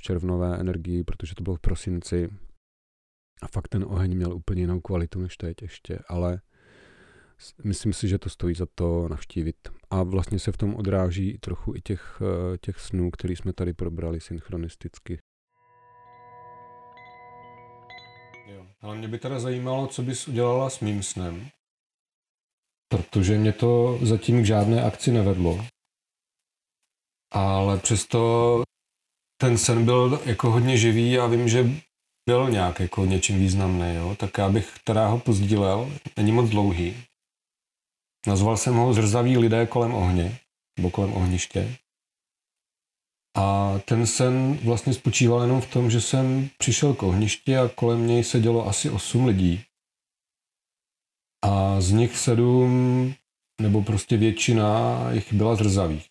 červnové energii, protože to bylo v prosinci. A fakt ten oheň měl úplně jinou kvalitu než teď ještě, ale myslím si, že to stojí za to navštívit. A vlastně se v tom odráží trochu i těch, eh, těch snů, který jsme tady probrali synchronisticky. Jo. Ale mě by teda zajímalo, co bys udělala s mým snem. Protože mě to zatím k žádné akci nevedlo. Ale přesto ten sen byl jako hodně živý a vím, že byl nějak jako něčím významný, jo? tak já bych teda ho pozdílel, není moc dlouhý. Nazval jsem ho Zrzaví lidé kolem ohně, nebo kolem ohniště. A ten sen vlastně spočíval jenom v tom, že jsem přišel k ohništi a kolem něj sedělo asi osm lidí. A z nich sedm, nebo prostě většina jich byla zrzavých.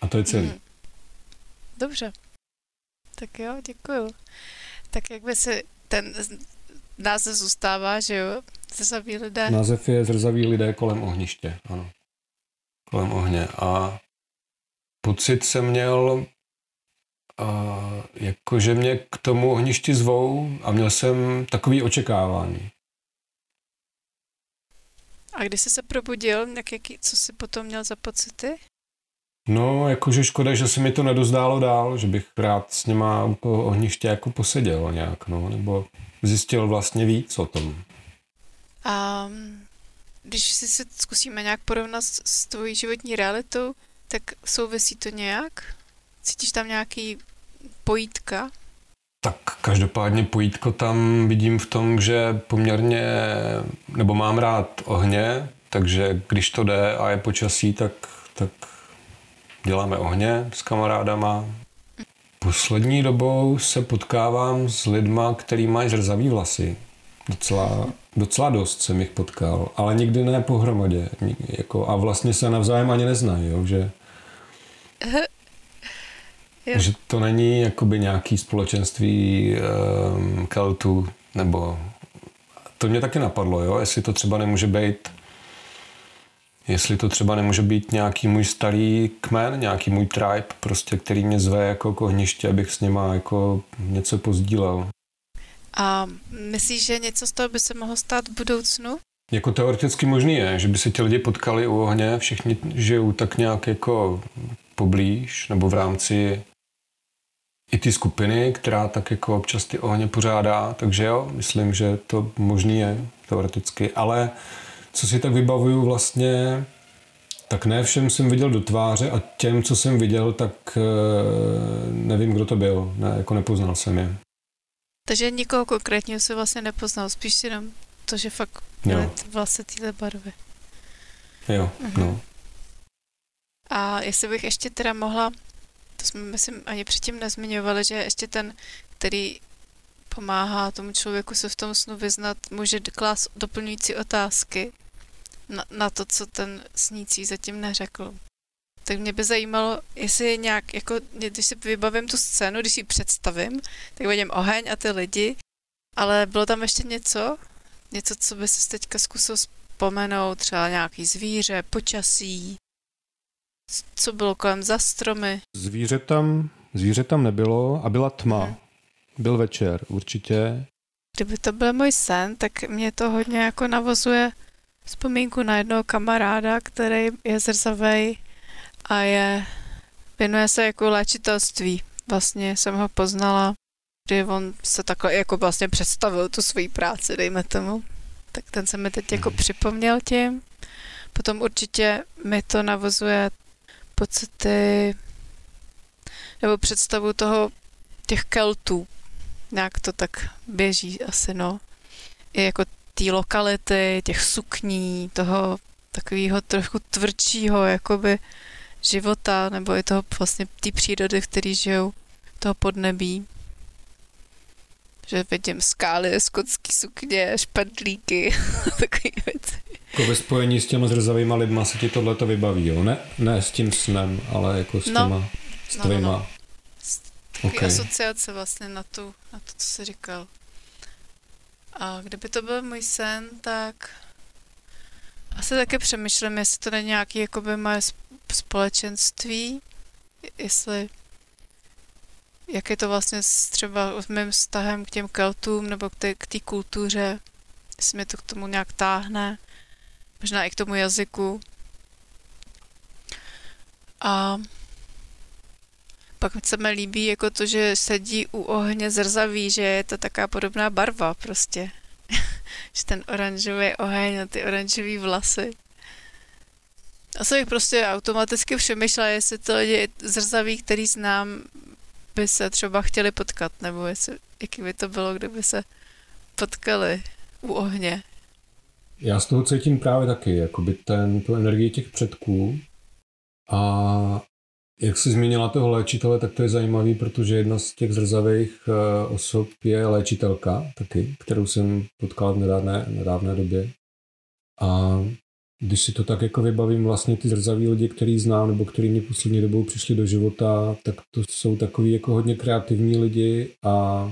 A to je celý. Mhm. Dobře. Tak jo, děkuju. Tak jak by si ten název zůstává, že jo? Zrzaví lidé. Název je Zrzaví lidé kolem ohniště, ano. Kolem ohně. A pocit jsem měl a jakože mě k tomu ohništi zvou a měl jsem takový očekávání. A kdy jsi se probudil, jak, jaký, co jsi potom měl za pocity? No, jakože škoda, že se mi to nedozdálo dál, že bych rád s něma u toho ohniště jako poseděl nějak, no, nebo zjistil vlastně víc o tom. A když si se zkusíme nějak porovnat s, s tvojí životní realitou, tak souvisí to nějak? Cítíš tam nějaký pojítka? Tak každopádně pojítko tam vidím v tom, že poměrně, nebo mám rád ohně, takže když to jde a je počasí, tak, tak děláme ohně s kamarádama. Poslední dobou se potkávám s lidma, který mají zrzavý vlasy. Docela, docela dost jsem jich potkal, ale nikdy ne pohromadě. Jako, a vlastně se navzájem ani neznají, jo, že Jo. Že to není jakoby nějaký společenství um, Keltů, nebo to mě taky napadlo, jo, jestli to třeba nemůže být jestli to třeba nemůže být nějaký můj starý kmen, nějaký můj tribe, prostě, který mě zve jako kohniště, abych s něma jako něco pozdílel. A myslíš, že něco z toho by se mohlo stát v budoucnu? Jako teoreticky možný je, že by se ti lidi potkali u ohně, všichni žijou tak nějak jako poblíž, nebo v rámci i ty skupiny, která tak jako občas ty ohně pořádá, takže jo, myslím, že to možný je teoreticky, ale co si tak vybavuju vlastně, tak ne všem jsem viděl do tváře a těm, co jsem viděl, tak eh, nevím, kdo to byl, ne, jako nepoznal jsem je. Takže nikoho konkrétního se vlastně nepoznal, spíš jenom to, že fakt vlastně tyhle barvy. Jo, mhm. no. A jestli bych ještě teda mohla to jsme, myslím, ani předtím nezmiňovali, že ještě ten, který pomáhá tomu člověku se v tom snu vyznat, může klást doplňující otázky na, na to, co ten snící zatím neřekl. Tak mě by zajímalo, jestli je nějak, jako, když si vybavím tu scénu, když si ji představím, tak vidím oheň a ty lidi, ale bylo tam ještě něco? Něco, co by si teďka zkusil vzpomenout, třeba nějaký zvíře, počasí, co bylo kolem za stromy? Zvíře tam, zvíře tam nebylo a byla tma. Hmm. Byl večer, určitě. Kdyby to byl můj sen, tak mě to hodně jako navozuje vzpomínku na jednoho kamaráda, který je zrzavej a je, věnuje se jako léčitelství. Vlastně jsem ho poznala, kdy on se takhle jako vlastně představil tu svoji práci, dejme tomu. Tak ten se mi teď jako hmm. připomněl tím. Potom určitě mi to navozuje pocity nebo představu toho těch keltů. Nějak to tak běží asi, no. I jako té lokality, těch sukní, toho takového trochu tvrdšího jakoby života, nebo i toho vlastně té přírody, v který žijou, toho podnebí. Že vidím skály, skotský sukně, špadlíky, takové věci. Jako ve spojení s těma zrzavýma lidma se ti tohle to vybaví, jo? Ne, ne s tím snem, ale jako s no. těma, no. s. No, no, no. Okay. asociace vlastně na, tu, na to, co jsi říkal. A kdyby to byl můj sen, tak asi taky přemýšlím, jestli to není nějaký jakoby moje společenství, jestli jak je to vlastně s třeba s mým vztahem k těm keltům nebo k té kultuře, jestli mě to k tomu nějak táhne možná i k tomu jazyku. A pak se mi líbí jako to, že sedí u ohně zrzaví, že je to taká podobná barva prostě. že ten oranžový oheň a ty oranžové vlasy. A jsem bych prostě automaticky přemýšlela, jestli to lidi zrzaví, který znám, by se třeba chtěli potkat, nebo jestli, jaký by to bylo, kdyby se potkali u ohně. Já z toho cítím právě taky, jakoby ten, tu energii těch předků a jak jsi zmínila toho léčitele, tak to je zajímavý, protože jedna z těch zrzavých eh, osob je léčitelka taky, kterou jsem potkal v nedávné, nedávné době. A když si to tak jako vybavím, vlastně ty zrzaví lidi, který znám, nebo který mě poslední dobou přišli do života, tak to jsou takový jako hodně kreativní lidi a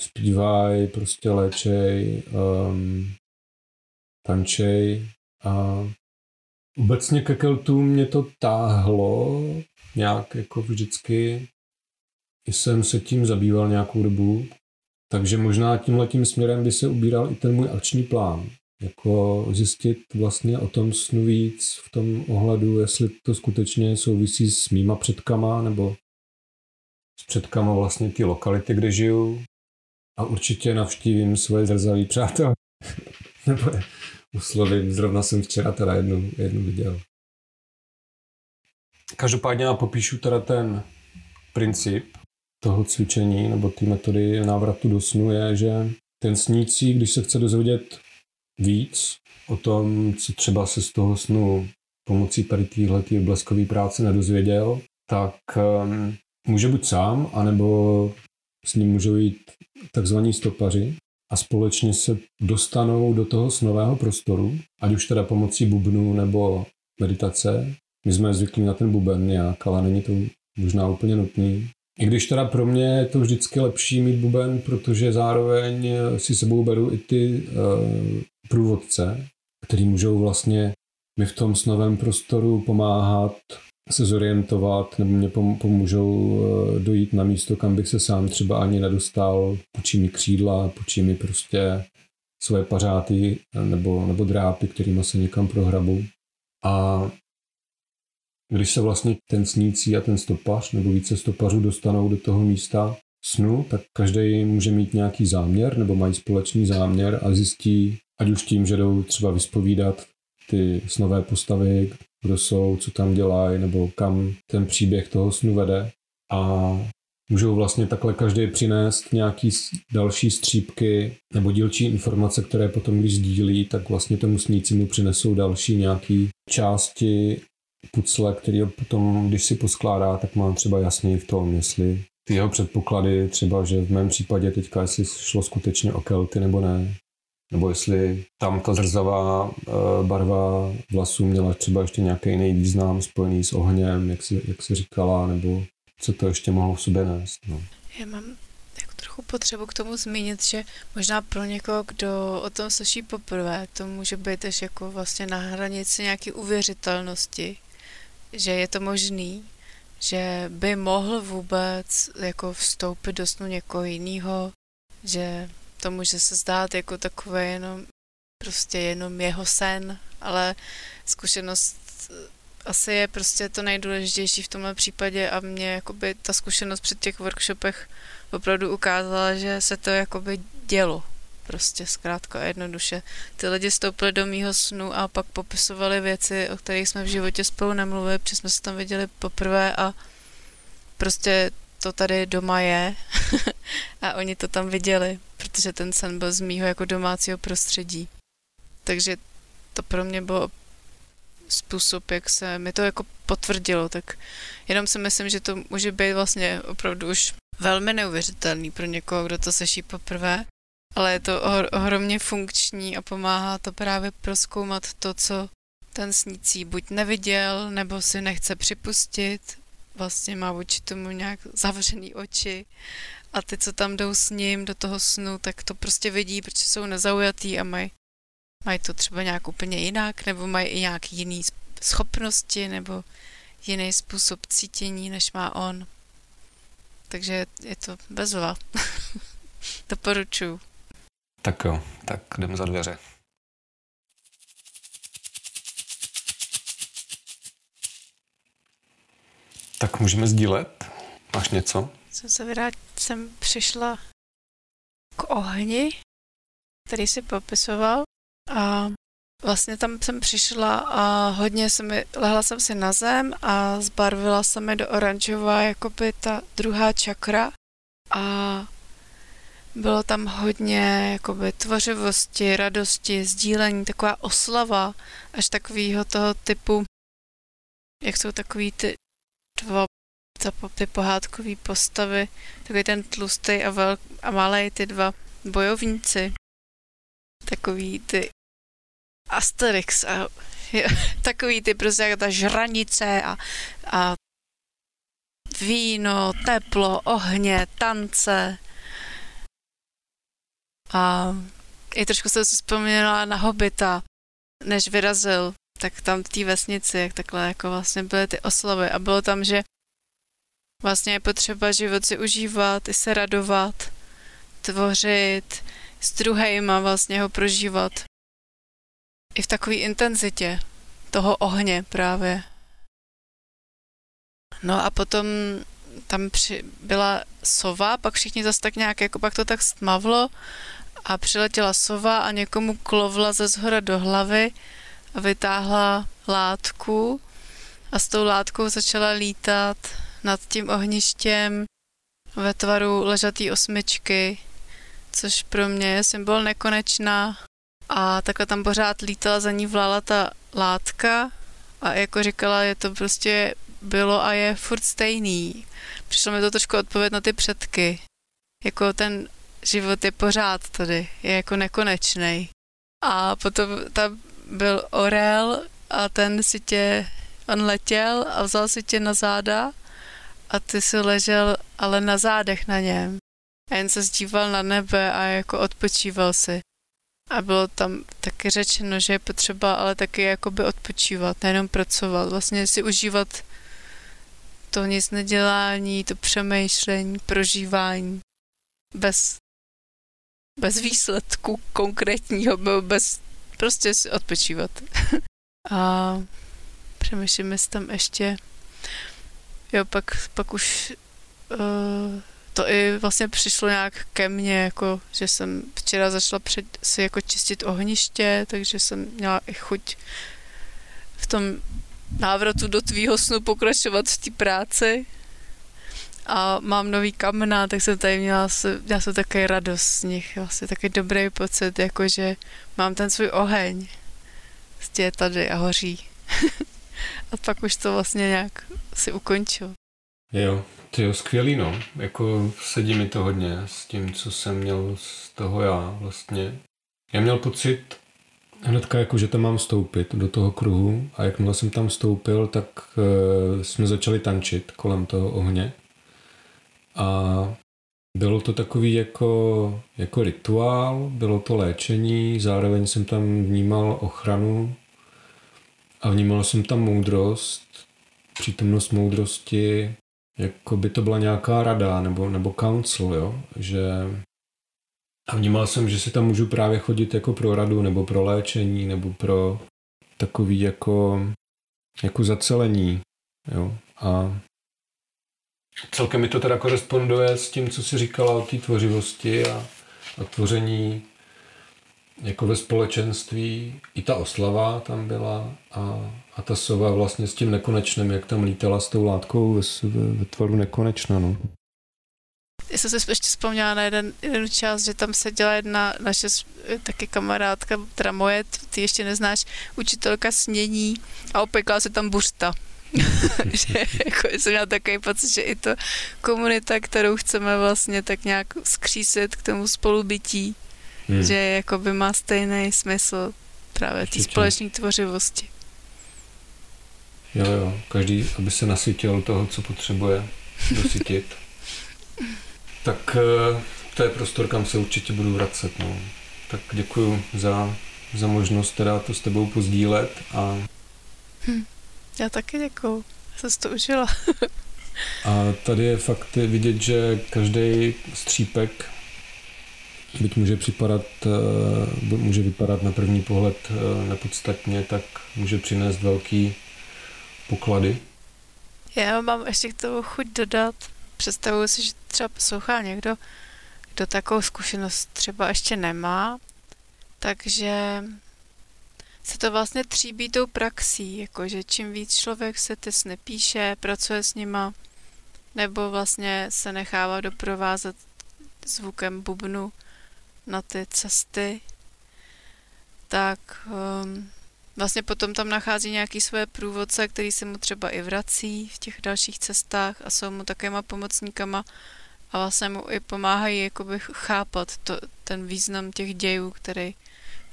zpívají, prostě léčej, um, tančej a obecně ke Keltům mě to táhlo nějak jako vždycky jsem se tím zabýval nějakou dobu, takže možná tím letím směrem by se ubíral i ten můj akční plán. Jako zjistit vlastně o tom snu víc v tom ohledu, jestli to skutečně souvisí s mýma předkama nebo s předkama vlastně ty lokality, kde žiju. A určitě navštívím svoje zrzavý přátel. nebo je uslovím. Zrovna jsem včera teda jednu, jednu viděl. Každopádně já popíšu teda ten princip toho cvičení nebo té metody návratu do snu je, že ten snící, když se chce dozvědět víc o tom, co třeba se z toho snu pomocí tady téhle bleskové práce nedozvěděl, tak um, může buď sám, anebo s ním můžou jít takzvaní stopaři a společně se dostanou do toho snového prostoru, ať už teda pomocí bubnu nebo meditace. My jsme zvyklí na ten buben nějak, ale není to možná úplně nutný. I když teda pro mě je to vždycky lepší mít buben, protože zároveň si sebou beru i ty uh, průvodce, který můžou vlastně mi v tom snovém prostoru pomáhat se zorientovat nebo mě pomůžou eh, dojít na místo, kam bych se sám třeba ani nedostal, počí mi křídla, počí mi prostě své pařáty eh, nebo, nebo drápy, kterými se někam prohrabu. A když se vlastně ten snící a ten stopař nebo více stopařů dostanou do toho místa snu, tak každý může mít nějaký záměr nebo mají společný záměr a zjistí, ať už tím, že jdou třeba vyspovídat ty snové postavy, kdo jsou, co tam dělají, nebo kam ten příběh toho snu vede. A můžou vlastně takhle každý přinést nějaký další střípky nebo dílčí informace, které potom, když sdílí, tak vlastně tomu sníci mu přinesou další nějaký části pucle, který potom, když si poskládá, tak mám třeba jasný v tom, jestli ty jeho předpoklady, třeba, že v mém případě teďka, jestli šlo skutečně o kelty nebo ne, nebo jestli tam ta zrzavá eh, barva vlasů měla třeba ještě nějaký jiný význam spojený s ohněm, jak si, jak si říkala, nebo co to ještě mohlo v sobě nést. No. Já mám jako trochu potřebu k tomu zmínit, že možná pro někoho, kdo o tom slyší poprvé, to může být až jako vlastně na hranici nějaké uvěřitelnosti, že je to možný, že by mohl vůbec jako vstoupit do snu někoho jiného, že to může se zdát jako takové jenom prostě jenom jeho sen, ale zkušenost asi je prostě to nejdůležitější v tomhle případě a mě jakoby ta zkušenost při těch workshopech opravdu ukázala, že se to jakoby dělo. Prostě zkrátka a jednoduše. Ty lidi stoupili do mýho snu a pak popisovali věci, o kterých jsme v životě spolu nemluvili, protože jsme se tam viděli poprvé a prostě to tady doma je a oni to tam viděli, protože ten sen byl z mýho jako domácího prostředí. Takže to pro mě bylo způsob, jak se mi to jako potvrdilo, tak jenom si myslím, že to může být vlastně opravdu už velmi neuvěřitelný pro někoho, kdo to seší poprvé, ale je to ohromně funkční a pomáhá to právě proskoumat to, co ten snící buď neviděl, nebo si nechce připustit, vlastně má vůči tomu nějak zavřený oči a ty, co tam jdou s ním do toho snu, tak to prostě vidí, protože jsou nezaujatý a mají mají to třeba nějak úplně jinak, nebo mají i nějaký jiný schopnosti, nebo jiný způsob cítění, než má on. Takže je to bezva. Doporučuju. Tak jo, tak jdeme za dveře. Tak můžeme sdílet? Máš něco? Jsem se vrát, jsem přišla k ohni, který si popisoval a vlastně tam jsem přišla a hodně se mi, lehla jsem si na zem a zbarvila se mi do oranžová jakoby ta druhá čakra a bylo tam hodně jakoby tvořivosti, radosti, sdílení, taková oslava, až takového toho typu, jak jsou takový ty dva ty pohádkové postavy, takový ten tlustý a, vel, a malý ty dva bojovníci, takový ty Asterix a jo, takový ty prostě jako ta žranice a, a víno, teplo, ohně, tance. A i trošku jsem si vzpomněla na Hobita, než vyrazil, tak tam v té vesnici, jak takhle jako vlastně byly ty oslavy a bylo tam, že vlastně je potřeba život si užívat, i se radovat, tvořit, s druhejma vlastně ho prožívat. I v takové intenzitě toho ohně právě. No a potom tam při, byla sova, pak všichni zase tak nějak, jako pak to tak stmavlo a přiletěla sova a někomu klovla ze zhora do hlavy a vytáhla látku a s tou látkou začala lítat nad tím ohništěm ve tvaru ležatý osmičky, což pro mě je symbol nekonečná a takhle tam pořád lítala, za ní vlála ta látka a jako říkala, je to prostě bylo a je furt stejný. Přišlo mi to trošku odpověď na ty předky. Jako ten život je pořád tady, je jako nekonečný. A potom tam byl orel a ten si tě, on letěl a vzal si tě na záda a ty si ležel ale na zádech na něm. A jen se zdíval na nebe a jako odpočíval si. A bylo tam taky řečeno, že je potřeba ale taky jakoby odpočívat, nejenom pracovat, vlastně si užívat to nic nedělání, to přemýšlení, prožívání bez, bez výsledku konkrétního, bez prostě odpočívat. A přemýšlím, jestli tam ještě jo, pak, pak už uh, to i vlastně přišlo nějak ke mně, jako, že jsem včera začala před, si jako čistit ohniště, takže jsem měla i chuť v tom návratu do tvýho snu pokračovat v té práci. A mám nový kamena, tak jsem tady měla, měla jsem takový radost z nich, vlastně takový dobrý pocit, jakože mám ten svůj oheň. Prostě je tady a hoří. a pak už to vlastně nějak si ukončil. Jo, to je skvělý, no. Jako sedí mi to hodně s tím, co jsem měl z toho já vlastně. Já měl pocit hnedka jako, že tam mám vstoupit do toho kruhu a jakmile jsem tam vstoupil, tak uh, jsme začali tančit kolem toho ohně. A bylo to takový jako, jako rituál, bylo to léčení, zároveň jsem tam vnímal ochranu a vnímal jsem tam moudrost, přítomnost moudrosti, jako by to byla nějaká rada nebo, nebo council, jo? že a vnímal jsem, že si tam můžu právě chodit jako pro radu nebo pro léčení nebo pro takový jako, jako zacelení. Jo? A celkem mi to teda koresponduje s tím, co si říkala o té tvořivosti a, a tvoření jako ve společenství. I ta oslava tam byla a, a ta sova vlastně s tím nekonečným, jak tam lítala s tou látkou ve, ve, ve tvaru nekonečna. No. Já jsem se ještě vzpomněla na jeden, jeden čas, že tam seděla jedna naše taky kamarádka, teda moje, ty ještě neznáš, učitelka snění a opekla se tam buřta. že jako jsem měla takový pocit, že i to komunita, kterou chceme vlastně tak nějak skřísit k tomu spolubytí, hmm. že jako by má stejný smysl právě té společné tvořivosti. Jo, jo, každý, aby se nasytil toho, co potřebuje dosytit. tak eh, to je prostor, kam se určitě budu vracet. No. Tak děkuji za, za možnost teda to s tebou pozdílet a hm. Já taky děkuju. Jsem to užila. a tady je fakt vidět, že každý střípek byť může připadat, eh, může vypadat na první pohled eh, nepodstatně, tak může přinést velký poklady. Já mám ještě k tomu chuť dodat. Představuji si, že třeba poslouchá někdo, kdo takovou zkušenost třeba ještě nemá, takže se to vlastně tříbí tou praxí, jakože čím víc člověk se ty sny píše, pracuje s nima, nebo vlastně se nechává doprovázet zvukem bubnu na ty cesty, tak um, vlastně potom tam nachází nějaký své průvodce, který se mu třeba i vrací v těch dalších cestách a jsou mu takovýma pomocníkama a vlastně mu i pomáhají jakoby chápat to, ten význam těch dějů, který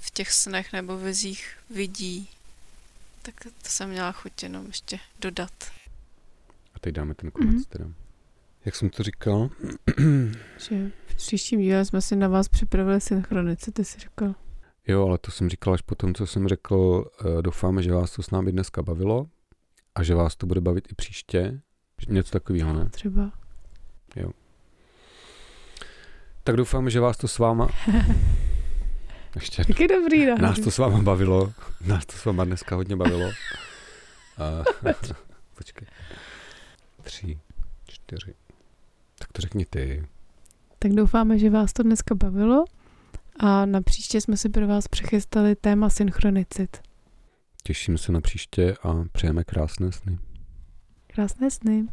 v těch snech nebo vizích vidí. Tak to jsem měla chuť jenom ještě dodat. A teď dáme ten konec mm-hmm. teda. Jak jsem to říkal? že v příštím díle jsme si na vás připravili synchronice, ty jsi říkal. Jo, ale to jsem říkal až po tom, co jsem řekl. Eh, doufáme, že vás to s námi dneska bavilo a že vás to bude bavit i příště. Něco takového, ne? Třeba. Tak doufám, že vás to s váma... Ještě Tak je dobrý, no. Nás to s váma bavilo. Nás to s váma dneska hodně bavilo. A, počkej. Tři, čtyři. Tak to řekni ty. Tak doufáme, že vás to dneska bavilo a na příště jsme si pro vás přechystali téma synchronicit. Těšíme se na příště a přejeme krásné sny. Krásné sny.